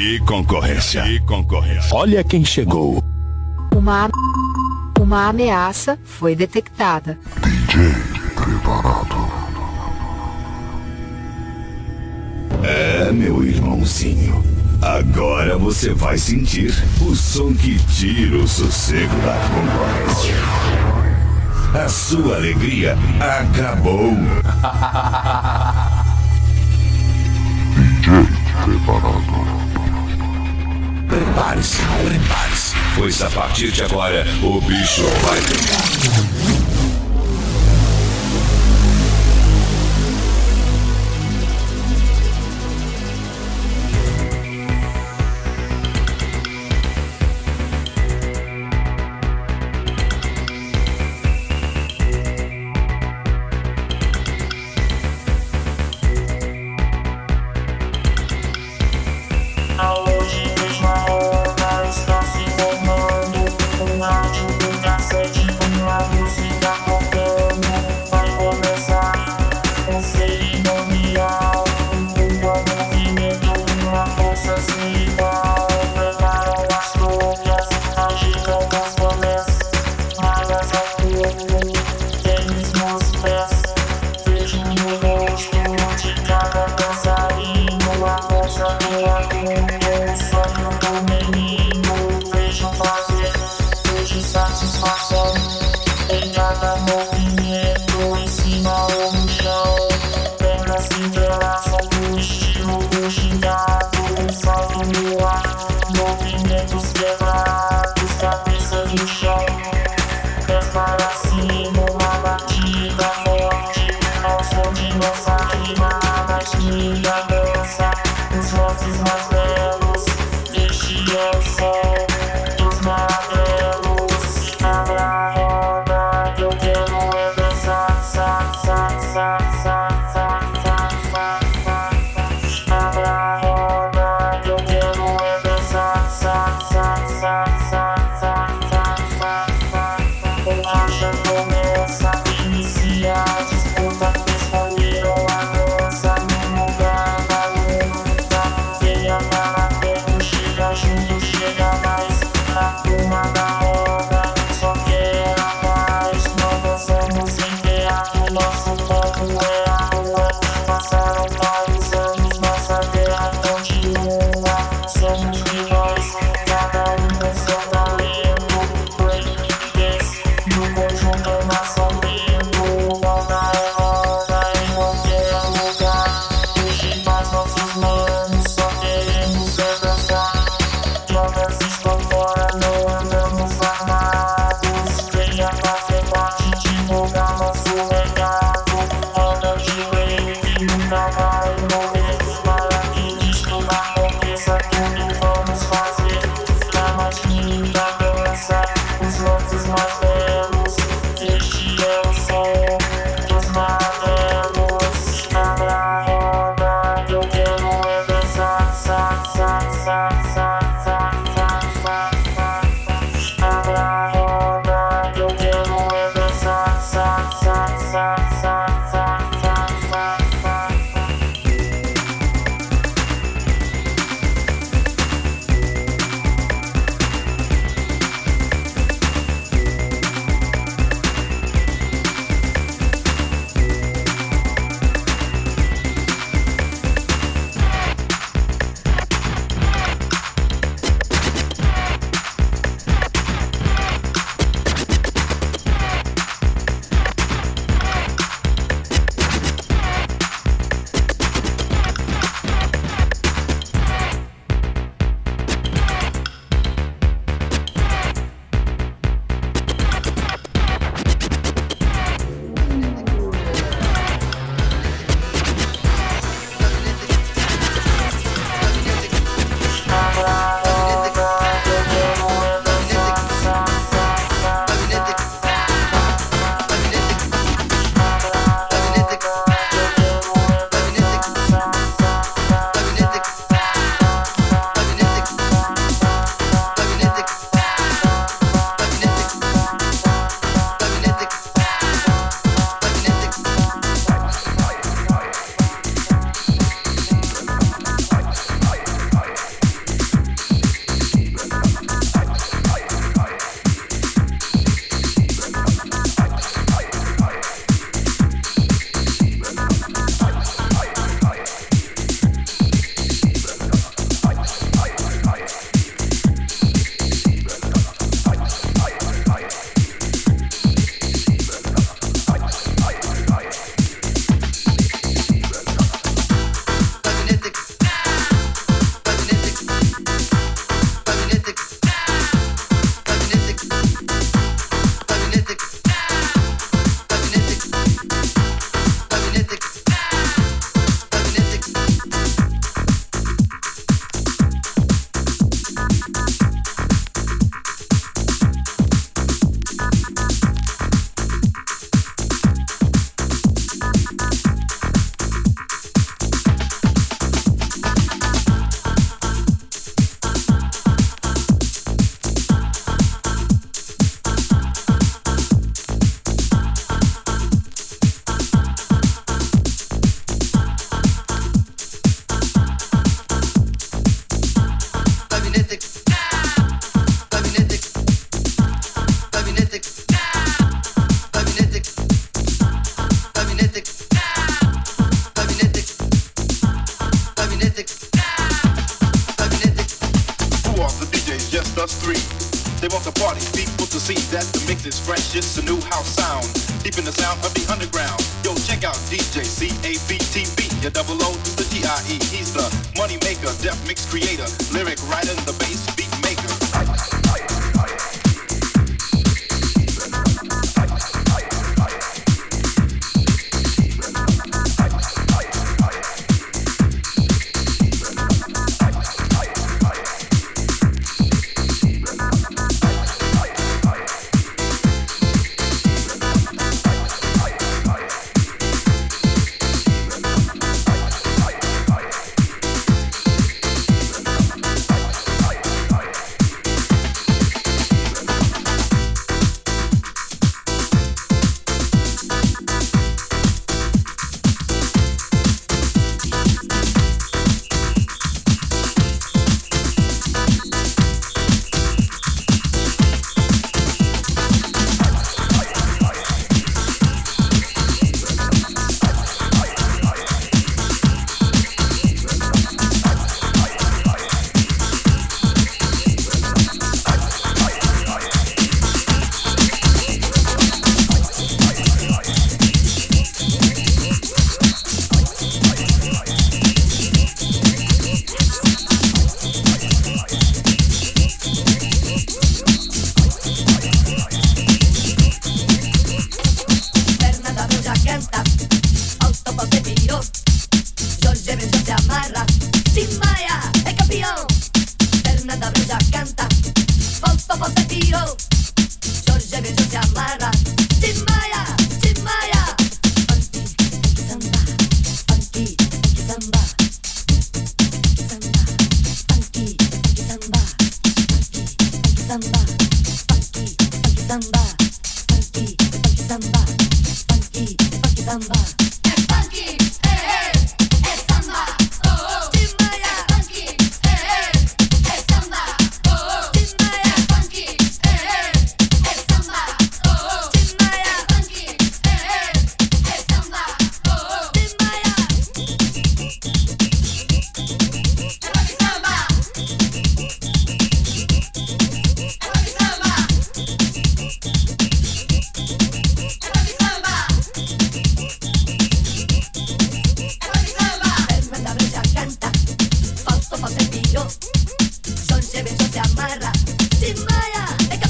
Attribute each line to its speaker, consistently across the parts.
Speaker 1: E concorrência. E concorrência.
Speaker 2: Olha quem chegou.
Speaker 3: Uma, uma ameaça foi detectada.
Speaker 4: DJ preparado.
Speaker 1: É, meu irmãozinho. Agora você vai sentir o som que tira o sossego da concorrência. A sua alegria acabou.
Speaker 4: DJ preparado.
Speaker 1: Prepare-se, prepare-se, pois a partir de agora o bicho vai pegar.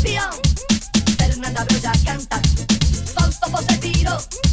Speaker 5: campión, per canta,
Speaker 6: con topo tiro.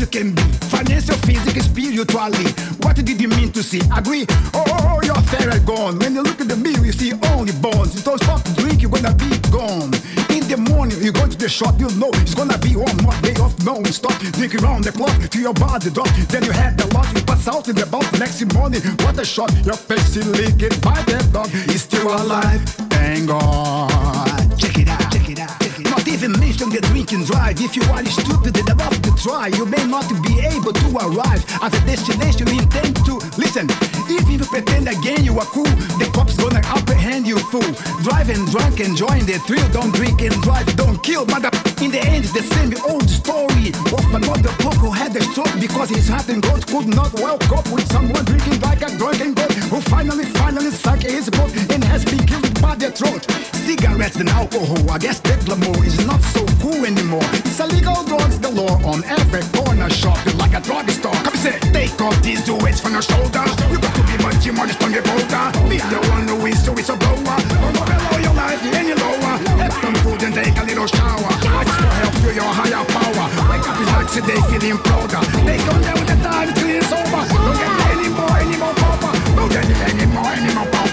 Speaker 6: You can be. Financial, physical, spiritually. What did you mean to see? Agree? Oh, oh, oh you're fair gone. When you look at the mirror, you see only bones. You don't stop to drink, you're gonna be gone. In the morning, you go to the shop, you know it's gonna be one more day of non stop. Drink around the clock till your body drop. Then you had the lot, you pass out in the boat. Next morning, what a shot. Your face is leaking by the dog. He's still alive. Thank God. Check it out, even the drink and drive. If you are stupid and about to try, you may not be able to arrive at the destination you intend to. Listen, if you pretend again you are cool, the cops gonna apprehend you fool. Driving drunk, enjoying the thrill. Don't drink and drive, don't kill. The- in the end, the same old story of another bloke who had a stroke because his heart and goat could not well cope with someone drinking like a drunken goat who finally, finally sucked his boat and has been killed by the throat. Cigarettes and alcohol, I guess that glamour is not so cool anymore. It's illegal drugs galore on every corner shop, like a drugstore. Come say, take off these weights from your shoulders. You got to be much more strong and bolder. Be the one who is so is a blower. Go below your life any some food and take a little shower. I will help you your higher power. Wake up relax today feeling prouder. Take on down the time till it's over. Don't get any more, any more pauper. Don't get any more, any more pauper.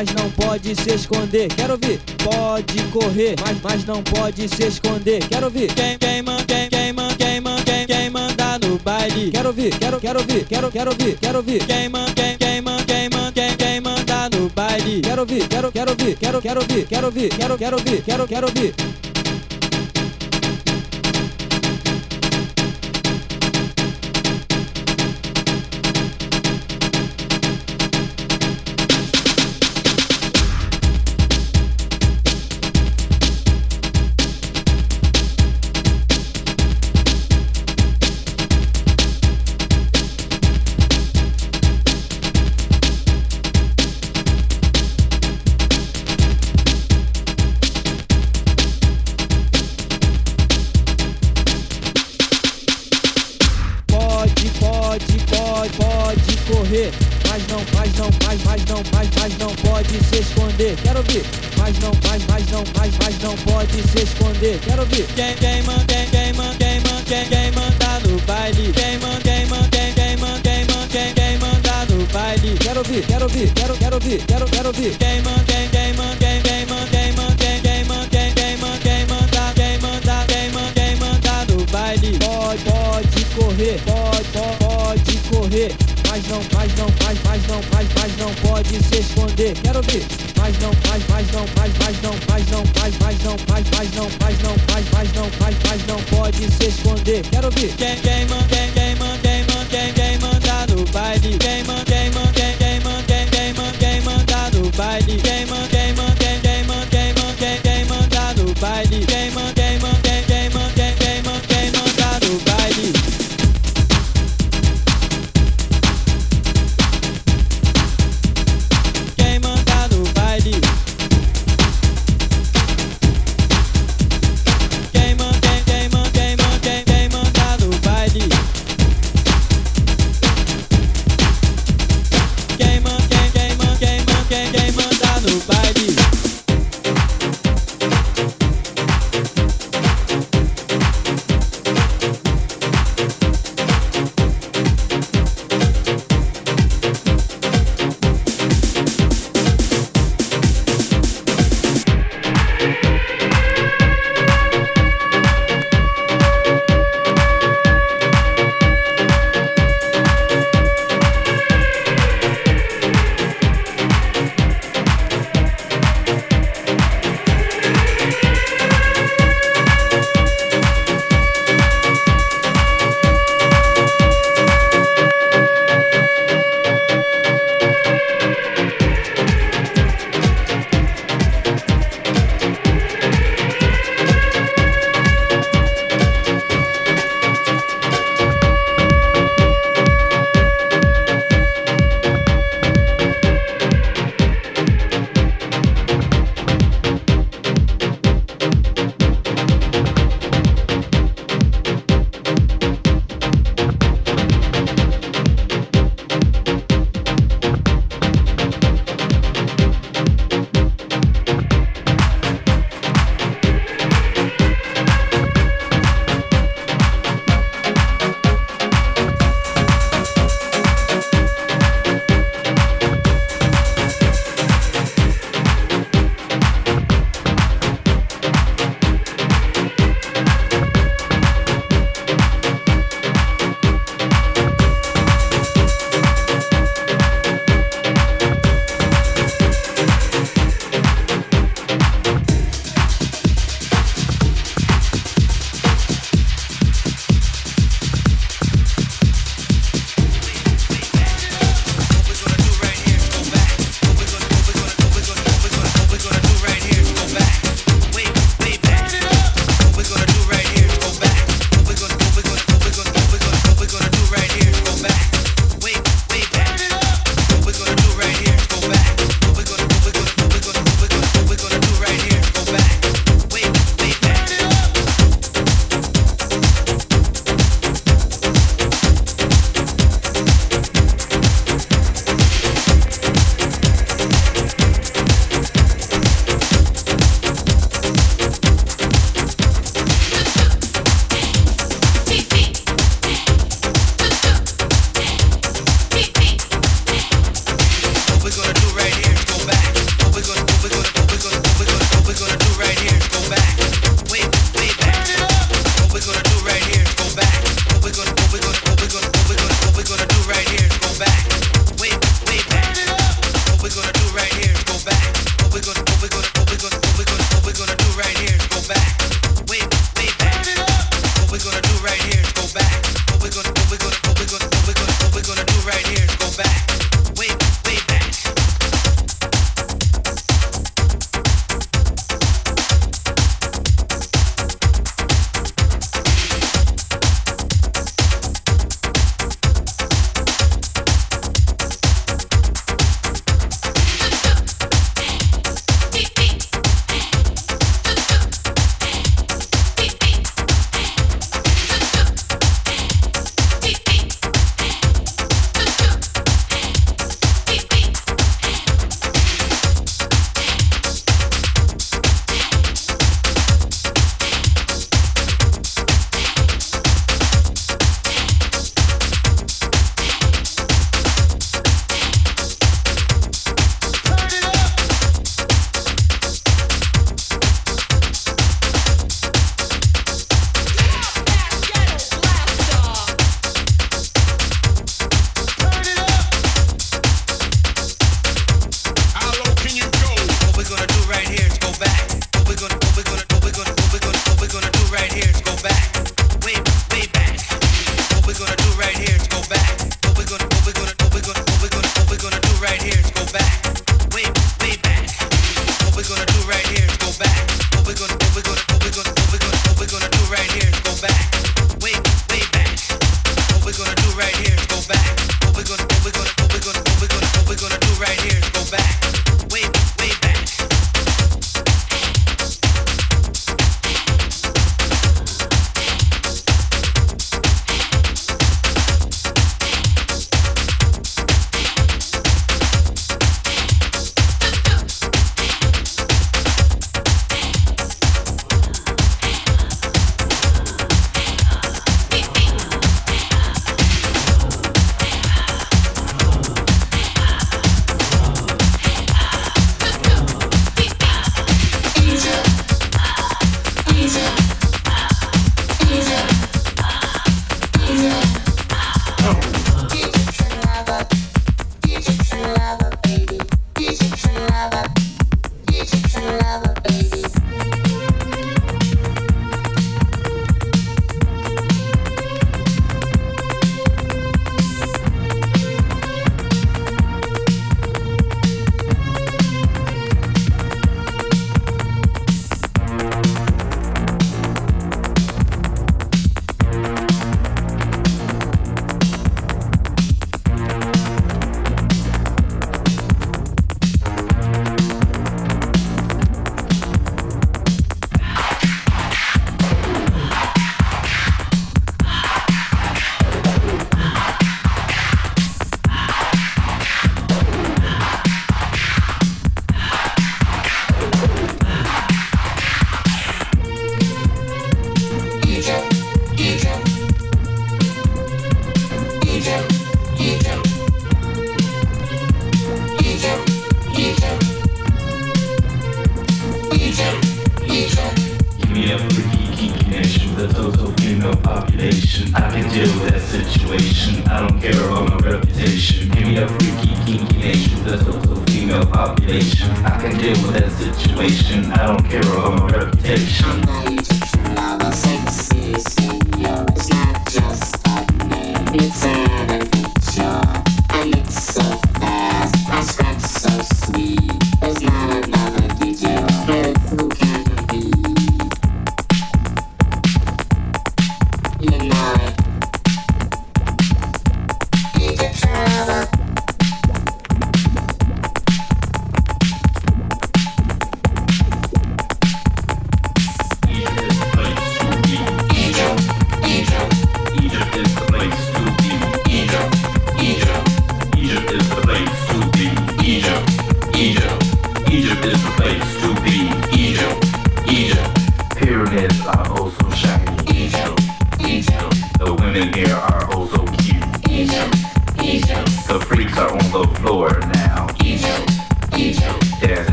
Speaker 7: Mas não pode se esconder. Quero ouvir. Pode correr, mas, mas não pode se esconder. Quero ouvir. Quem, quem, man, quem, quem, man, quem, man, quem, quem manda no baile. Quero ouvir, quero, quero ouvir, quero, quero ouvir, quero ouvir. Quem, man, quem, quem, man, quem, man, quem, quem manda no baile. Quero ouvir, quero, quero ouvir, quero, quero ouvir, quero ouvir, quero, quero ouvir, quero, quero ouvir.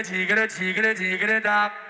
Speaker 8: 그래 지그래 지그래 지그래 답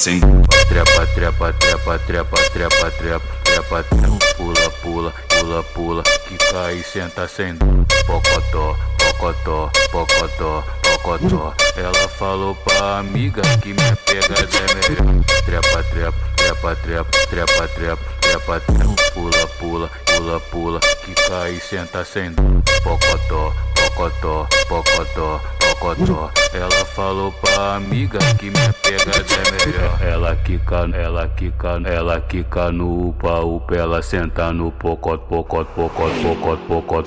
Speaker 8: crossing. Quica, ela quica no upa upa, ela senta no pocot, pocot, pocot, pocot, pocot, pocot,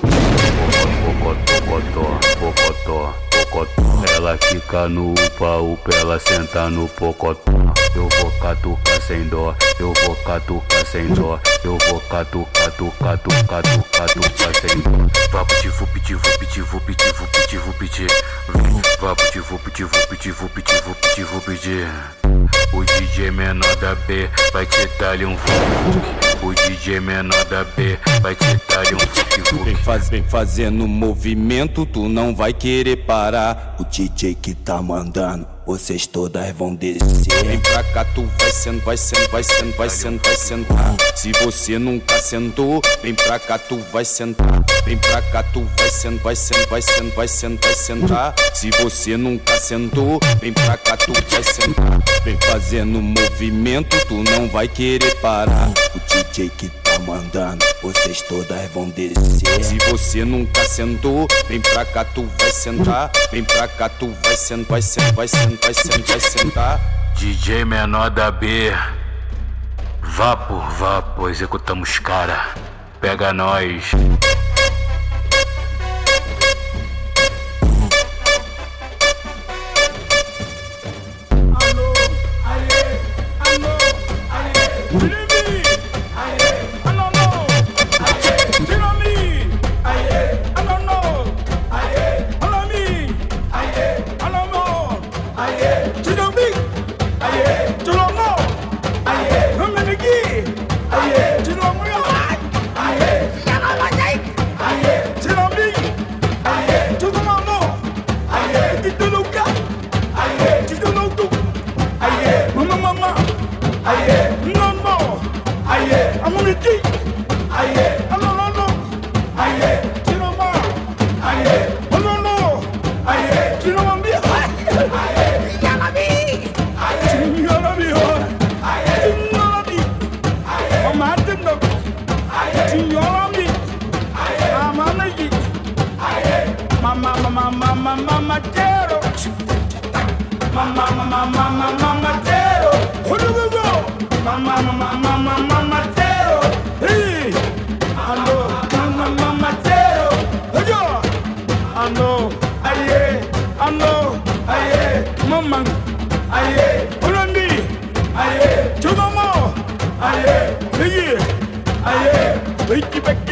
Speaker 8: pocot, pocotó, pocotó, pocotó. Ela quica no upa upa, ela senta no pocotó. Eu vou catucar sem dó, eu vou catucar sem dó, eu vou catucar, catucar, catucar, catucar sem dó. Vá piti vup piti vup piti vup piti vup piti vup piti. Vá piti vup piti vup piti vup piti O DJ menor da B vai te dar um vup. O DJ menor da B vai te dar um vup.
Speaker 9: Vem, faz, fazendo movimento, tu não vai querer parar. O DJ que tá mandando, vocês todas vão descer. Vem pra cá, tu vai sendo, vai sendo, vai sendo, vai sendo, vai sentar. Se você nunca sentou, vem pra cá, tu vai sentar. Vem pra cá, tu vai sendo, vai sendo, vai sendo, vai sendo, vai sentar. Se você nunca sentou, vem pra cá, tu vai sentar. Vem fazendo movimento, tu não vai querer parar. O DJ que tá mandando, vocês todas vão descer. Se você nunca sentou, vem pra cá, tu vai sentar. Vem pra cá, tu vai sentar, vai sentar, vai sentar, vai sentar, vai sentar.
Speaker 8: DJ menor da B. Vá por vapo, executamos cara. Pega nós.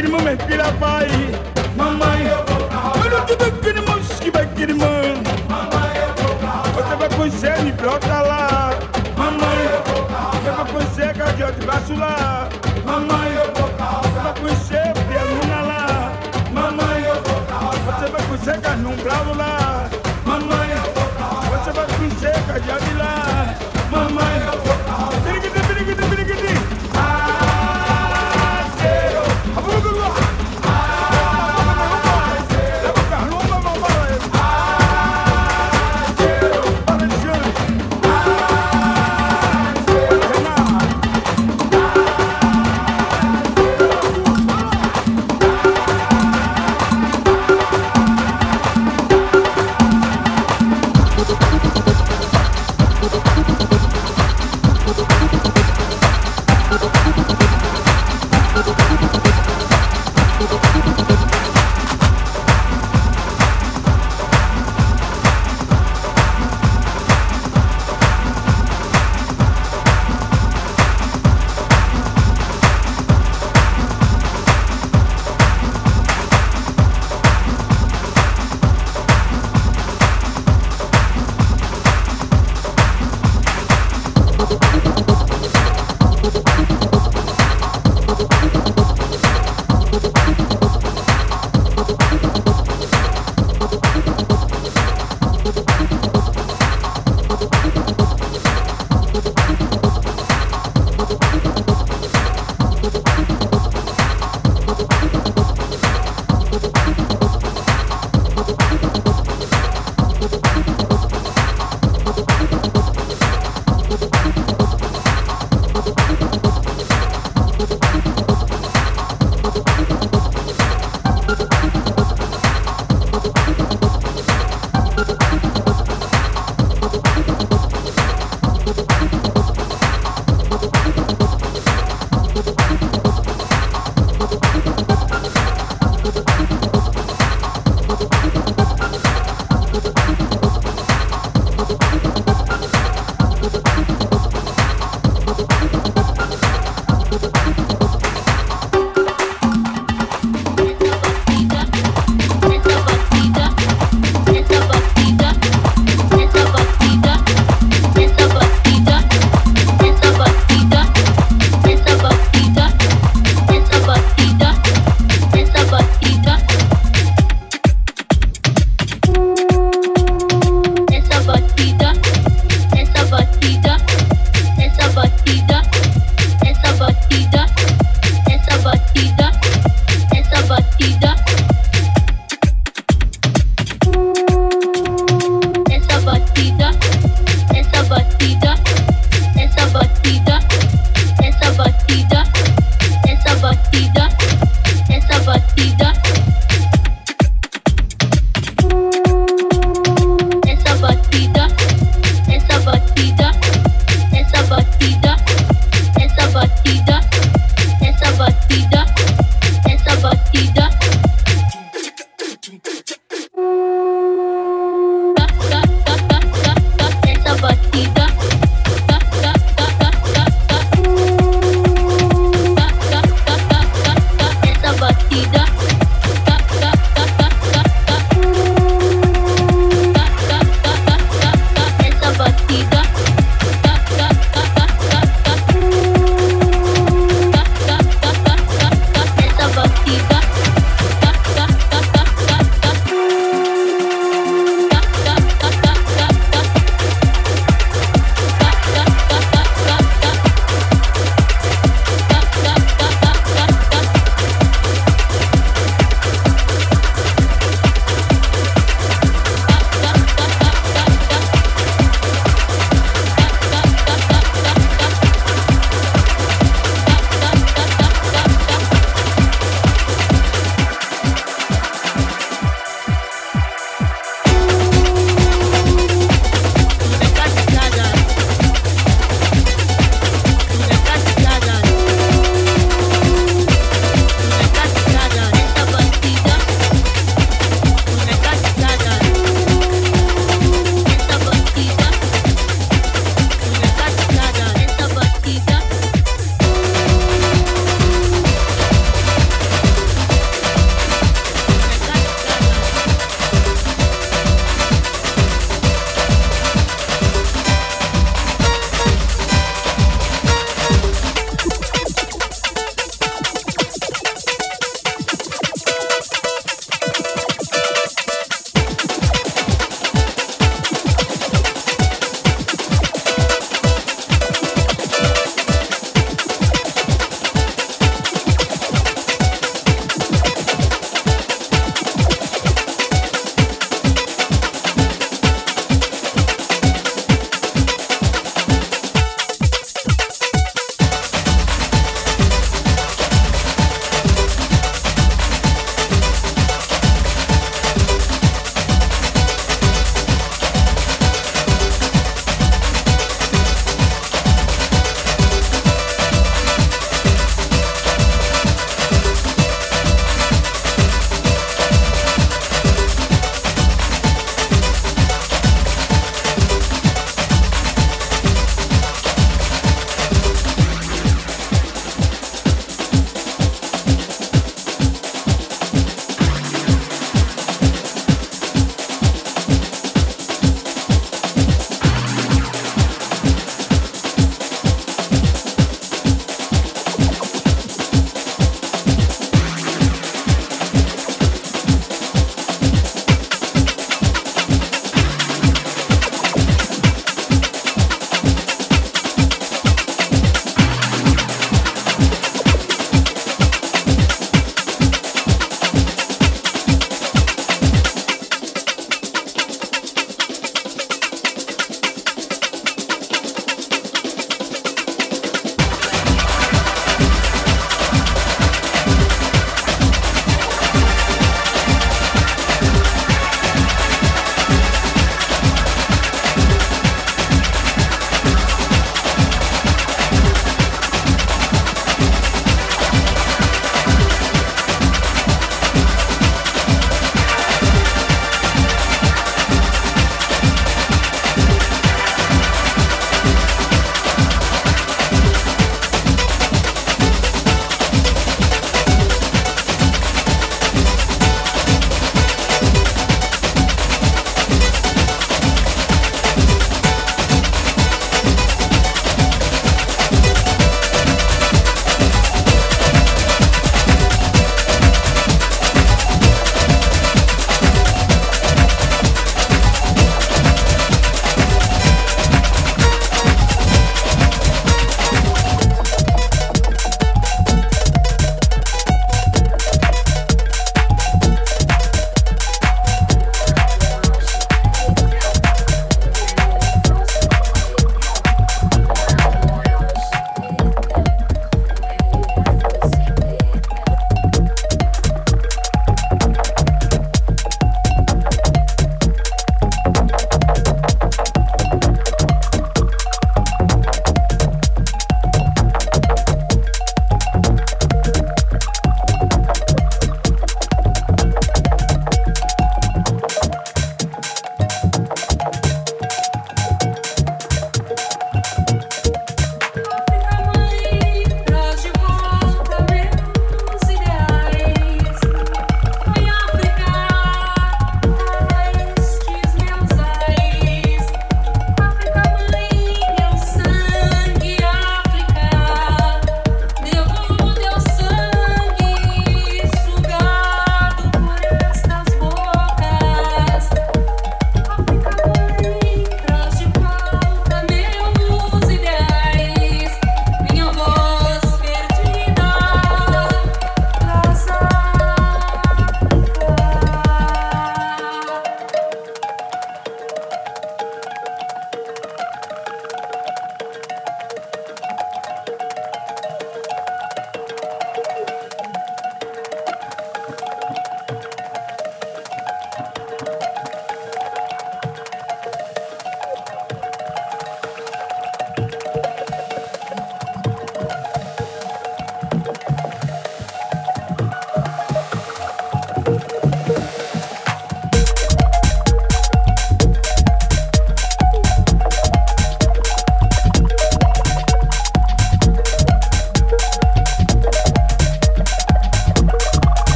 Speaker 10: bakiri mo me pila pai. Mama yo boka. Melo ti bakiri mo ski bakiri mo. Mama yo boka. Você vai conhecer me brota lá. Mama vou boka. Você vai conhecer cadio de baixo lá. Mama yo boka. Você vai conhecer pianuna lá. Mama yo boka. Você vai conhecer canum bravo lá. Mama vou boka. Você vai conhecer cadio de
Speaker 11: lá. Mama yo boka.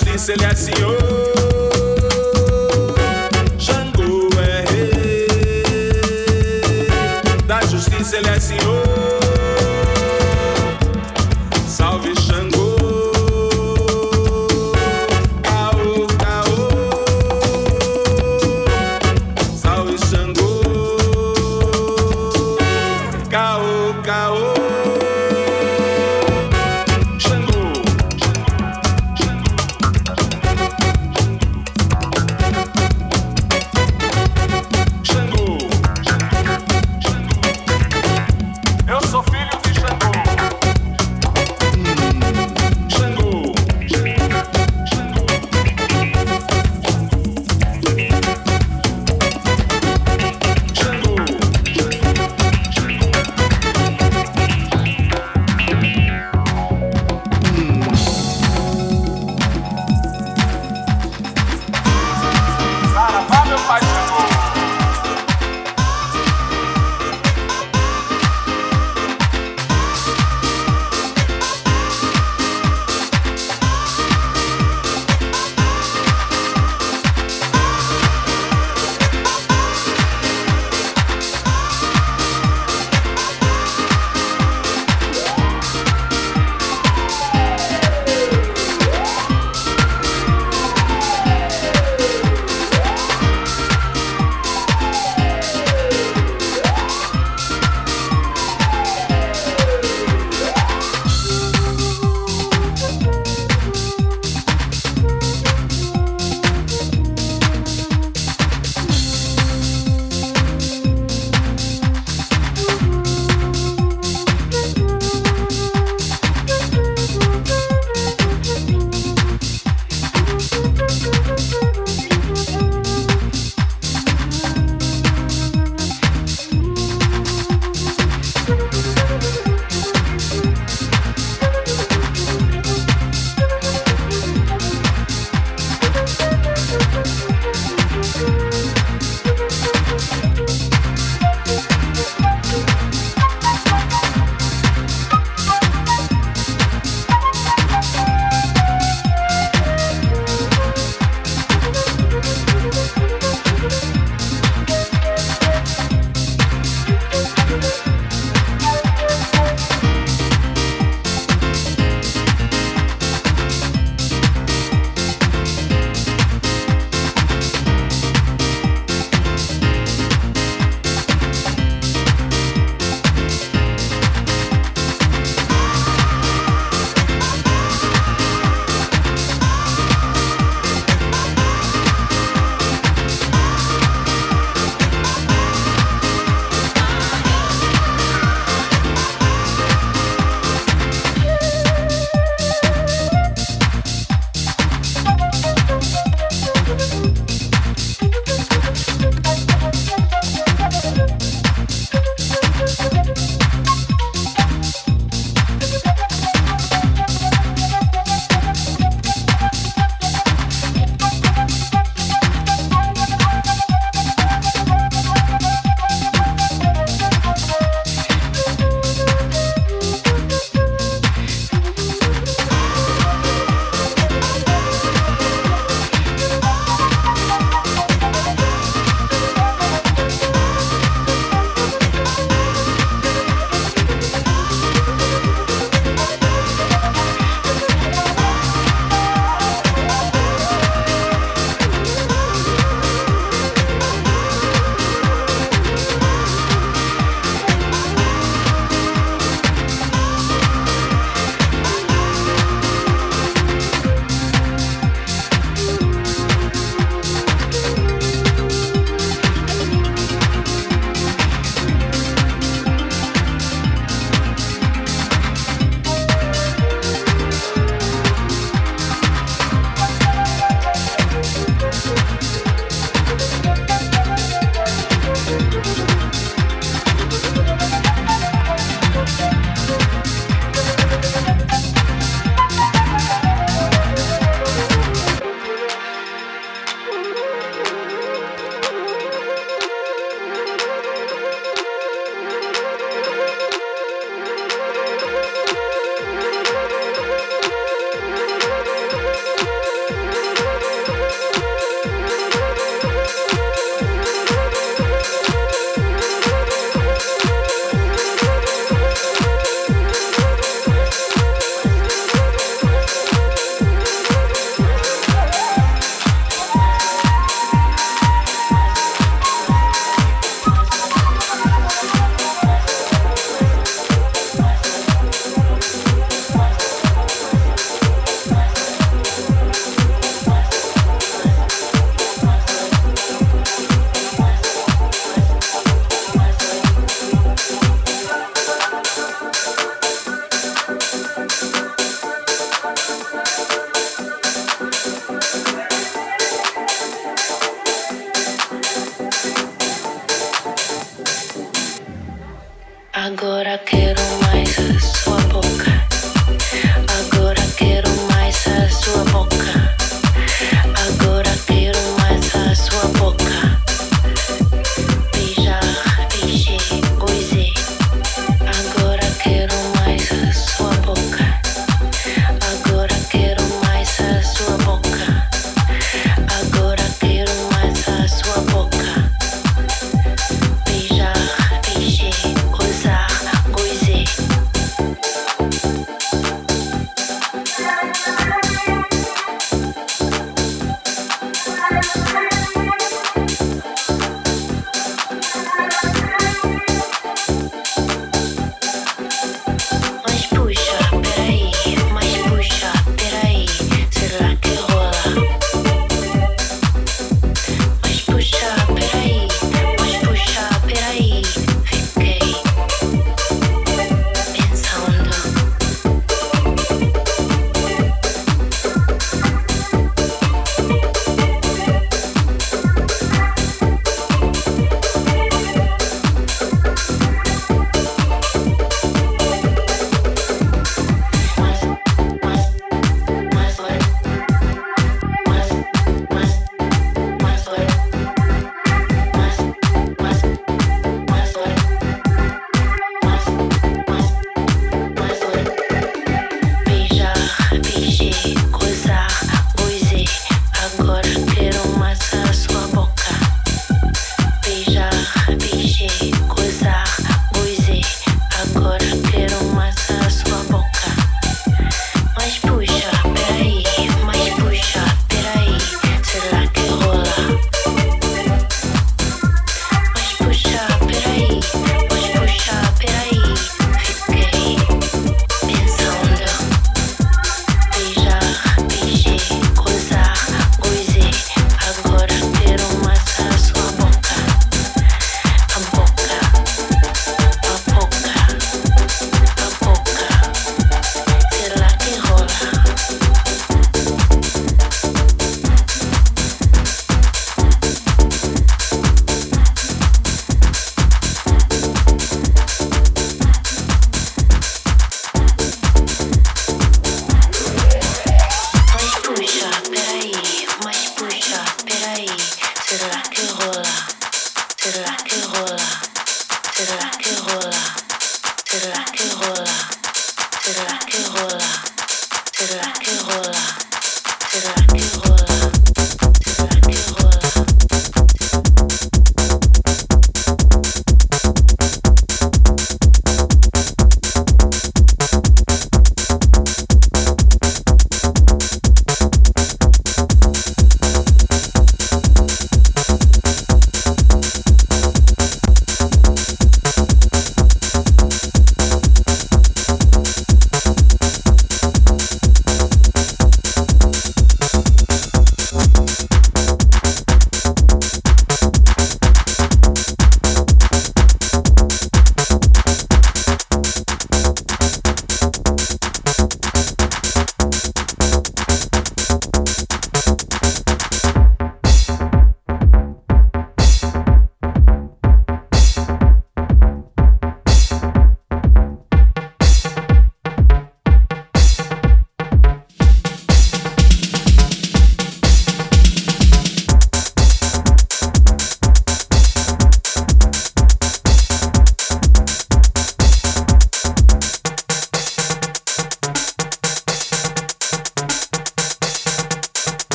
Speaker 11: Justiça ele é senhor. É justiça ele é senhor.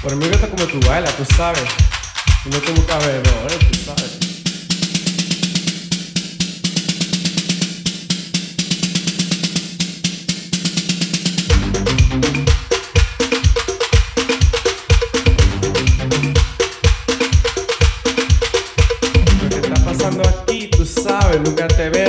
Speaker 12: Por mí está como tú bailas, tú sabes. Y no como cabedores, tú sabes. Lo que está pasando aquí, tú sabes, nunca te veo.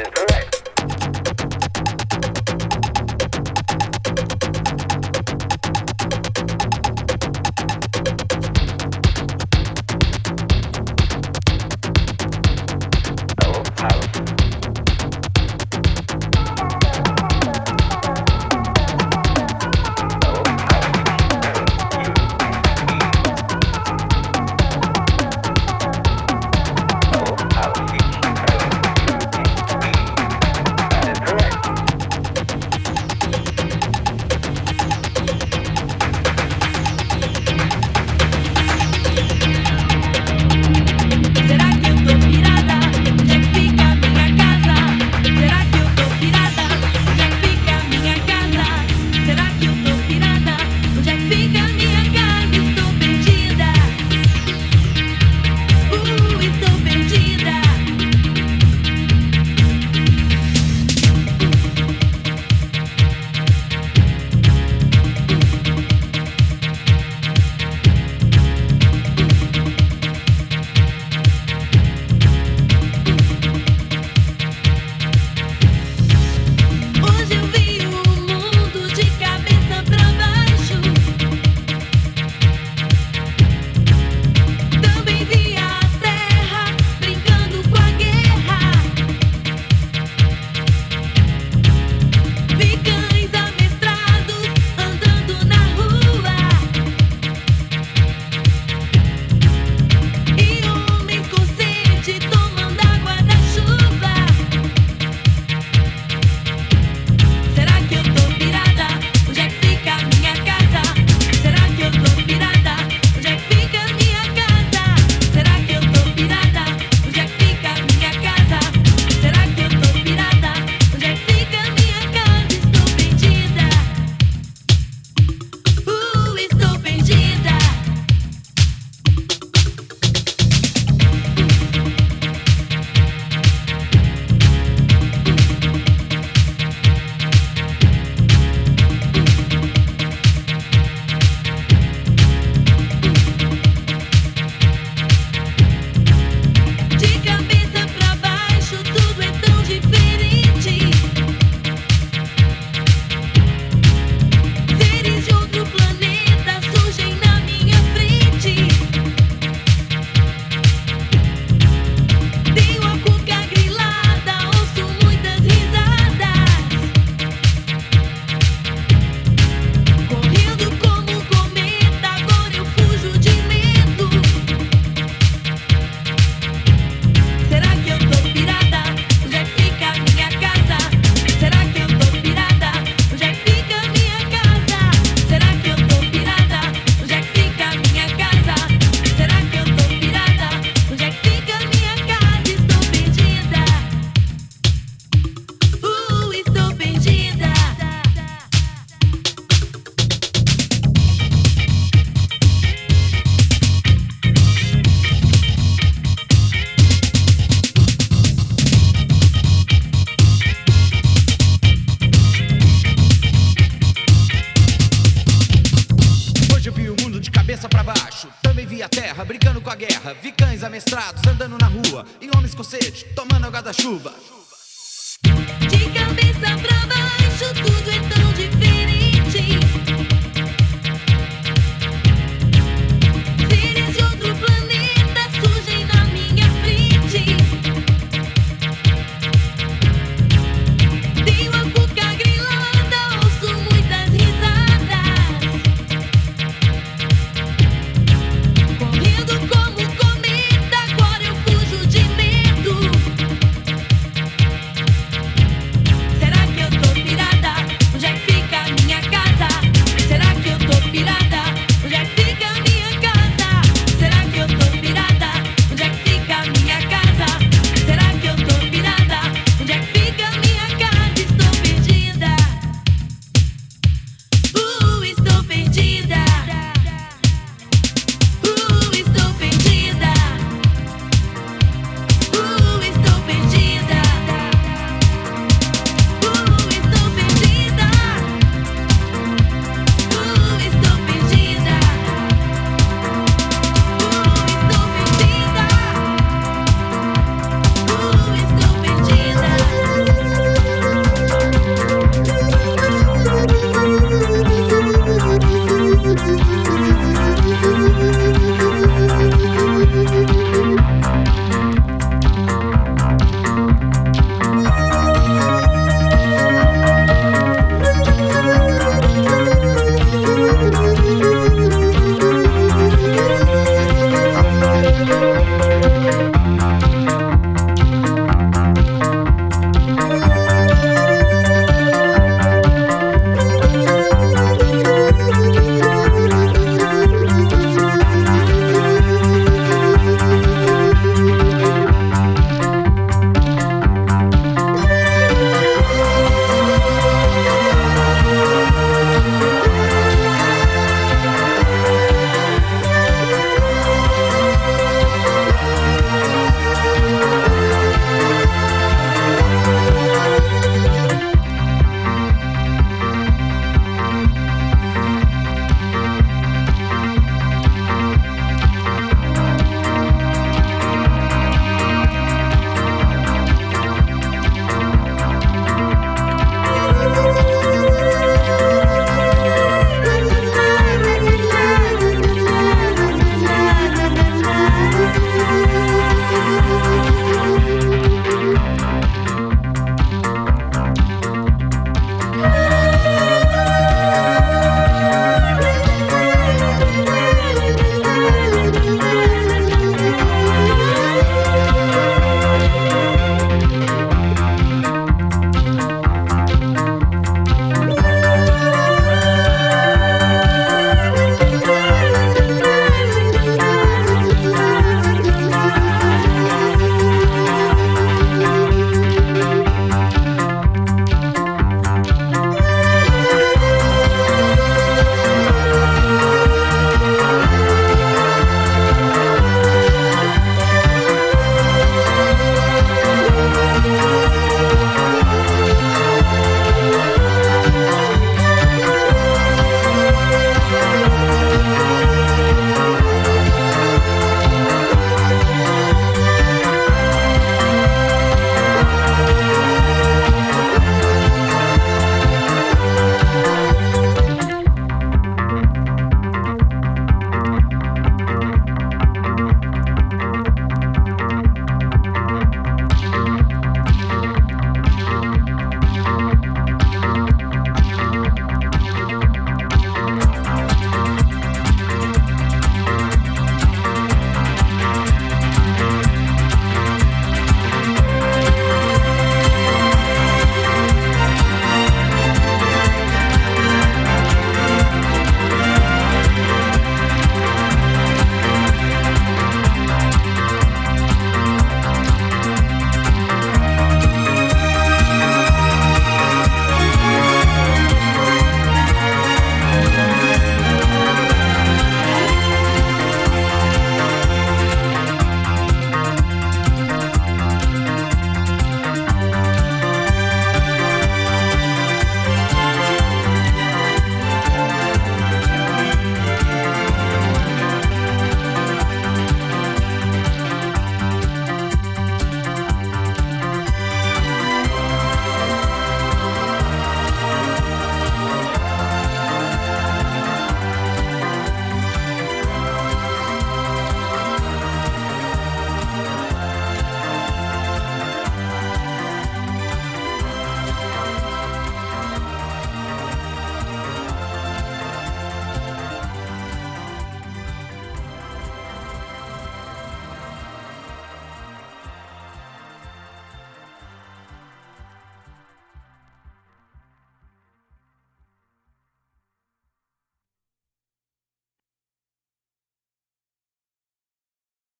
Speaker 13: is correct.